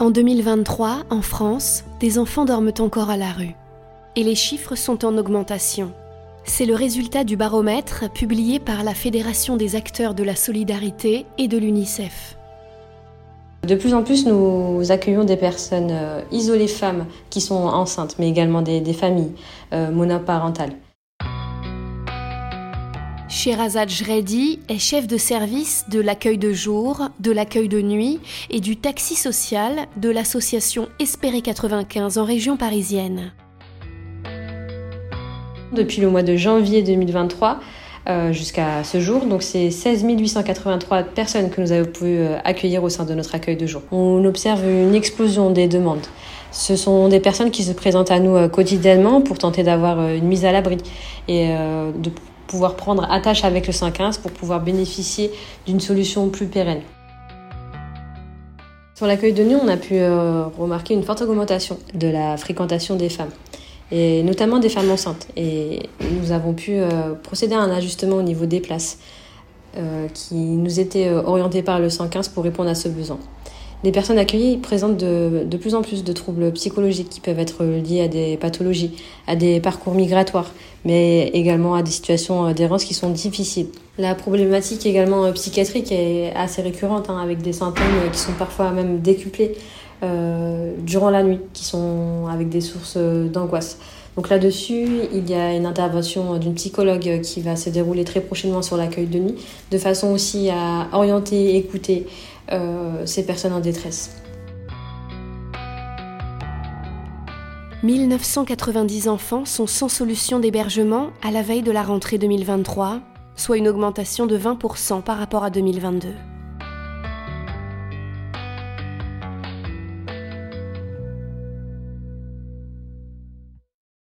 En 2023, en France, des enfants dorment encore à la rue. Et les chiffres sont en augmentation. C'est le résultat du baromètre publié par la Fédération des acteurs de la solidarité et de l'UNICEF. De plus en plus, nous accueillons des personnes euh, isolées femmes qui sont enceintes, mais également des, familles euh, monoparentales. Sherazade Jredi est chef de service de l'accueil de jour, de l'accueil de nuit et du taxi social de l'association Espérer 95 en région parisienne. Depuis le mois de janvier 2023 euh, jusqu'à ce jour, donc c'est 16 883 personnes que nous avons pu euh, accueillir au sein de notre accueil de jour. On observe une explosion des demandes. Ce sont des personnes qui se présentent à nous euh, quotidiennement pour tenter d'avoir une mise à l'abri et de pouvoir prendre attache avec le 115 pour pouvoir bénéficier d'une solution plus pérenne. Sur l'accueil de nuit, on a pu euh, remarquer une forte augmentation de la fréquentation des femmes, et notamment des femmes enceintes. Et nous avons pu euh, procéder à un ajustement au niveau des places euh, qui nous étaient orientées par le 115 pour répondre à ce besoin. Les personnes accueillies présentent de, de, plus en plus de troubles psychologiques qui peuvent être liés à des pathologies, à des parcours migratoires, mais également à des situations d'errance qui sont difficiles. La problématique également psychiatrique est assez récurrente, hein, avec des symptômes qui sont parfois même décuplés euh, durant la nuit, qui sont avec des sources d'angoisse. Donc là-dessus, il y a une intervention d'une psychologue qui va se dérouler très prochainement sur l'accueil de nuit, de façon aussi à orienter écouter euh, ces personnes en détresse. 1990 enfants sont sans solution d'hébergement à la veille de la rentrée 2023, soit une augmentation de 20% par rapport à 2022.